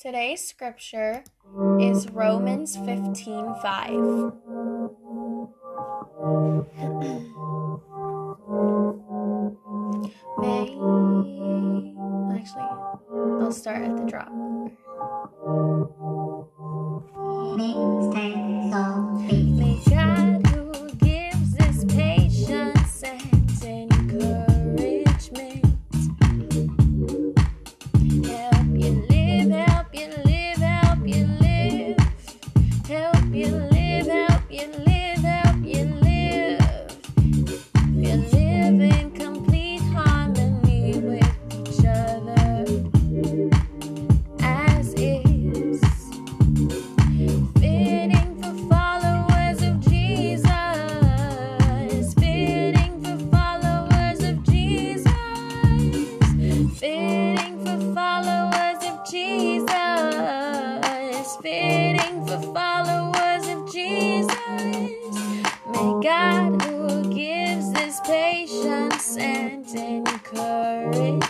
Today's scripture is Romans 15 5. May. Actually, I'll start at the drop. Fitting for followers of Jesus. May God, who gives us patience and encouragement,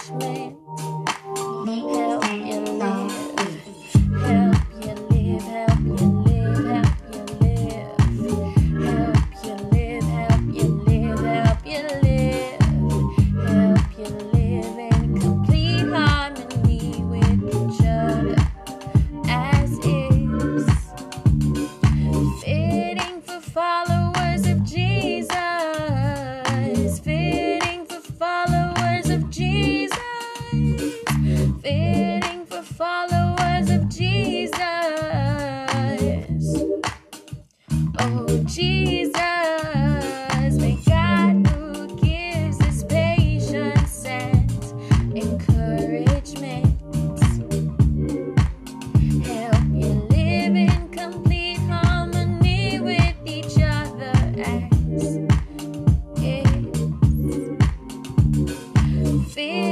is.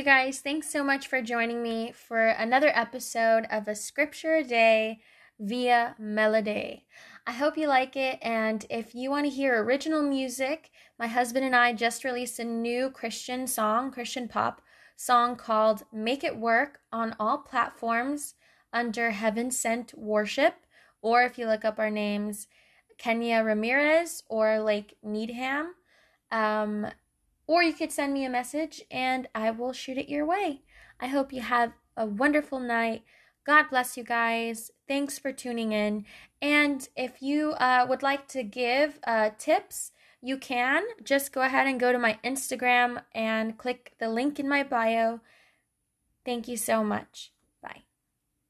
You guys, thanks so much for joining me for another episode of A Scripture a Day via Melody. I hope you like it, and if you want to hear original music, my husband and I just released a new Christian song, Christian pop song called Make It Work on all platforms under Heaven Sent Worship, or if you look up our names, Kenia Ramirez or Lake Needham. Um, or you could send me a message and I will shoot it your way. I hope you have a wonderful night. God bless you guys. Thanks for tuning in. And if you uh, would like to give uh, tips, you can. Just go ahead and go to my Instagram and click the link in my bio. Thank you so much.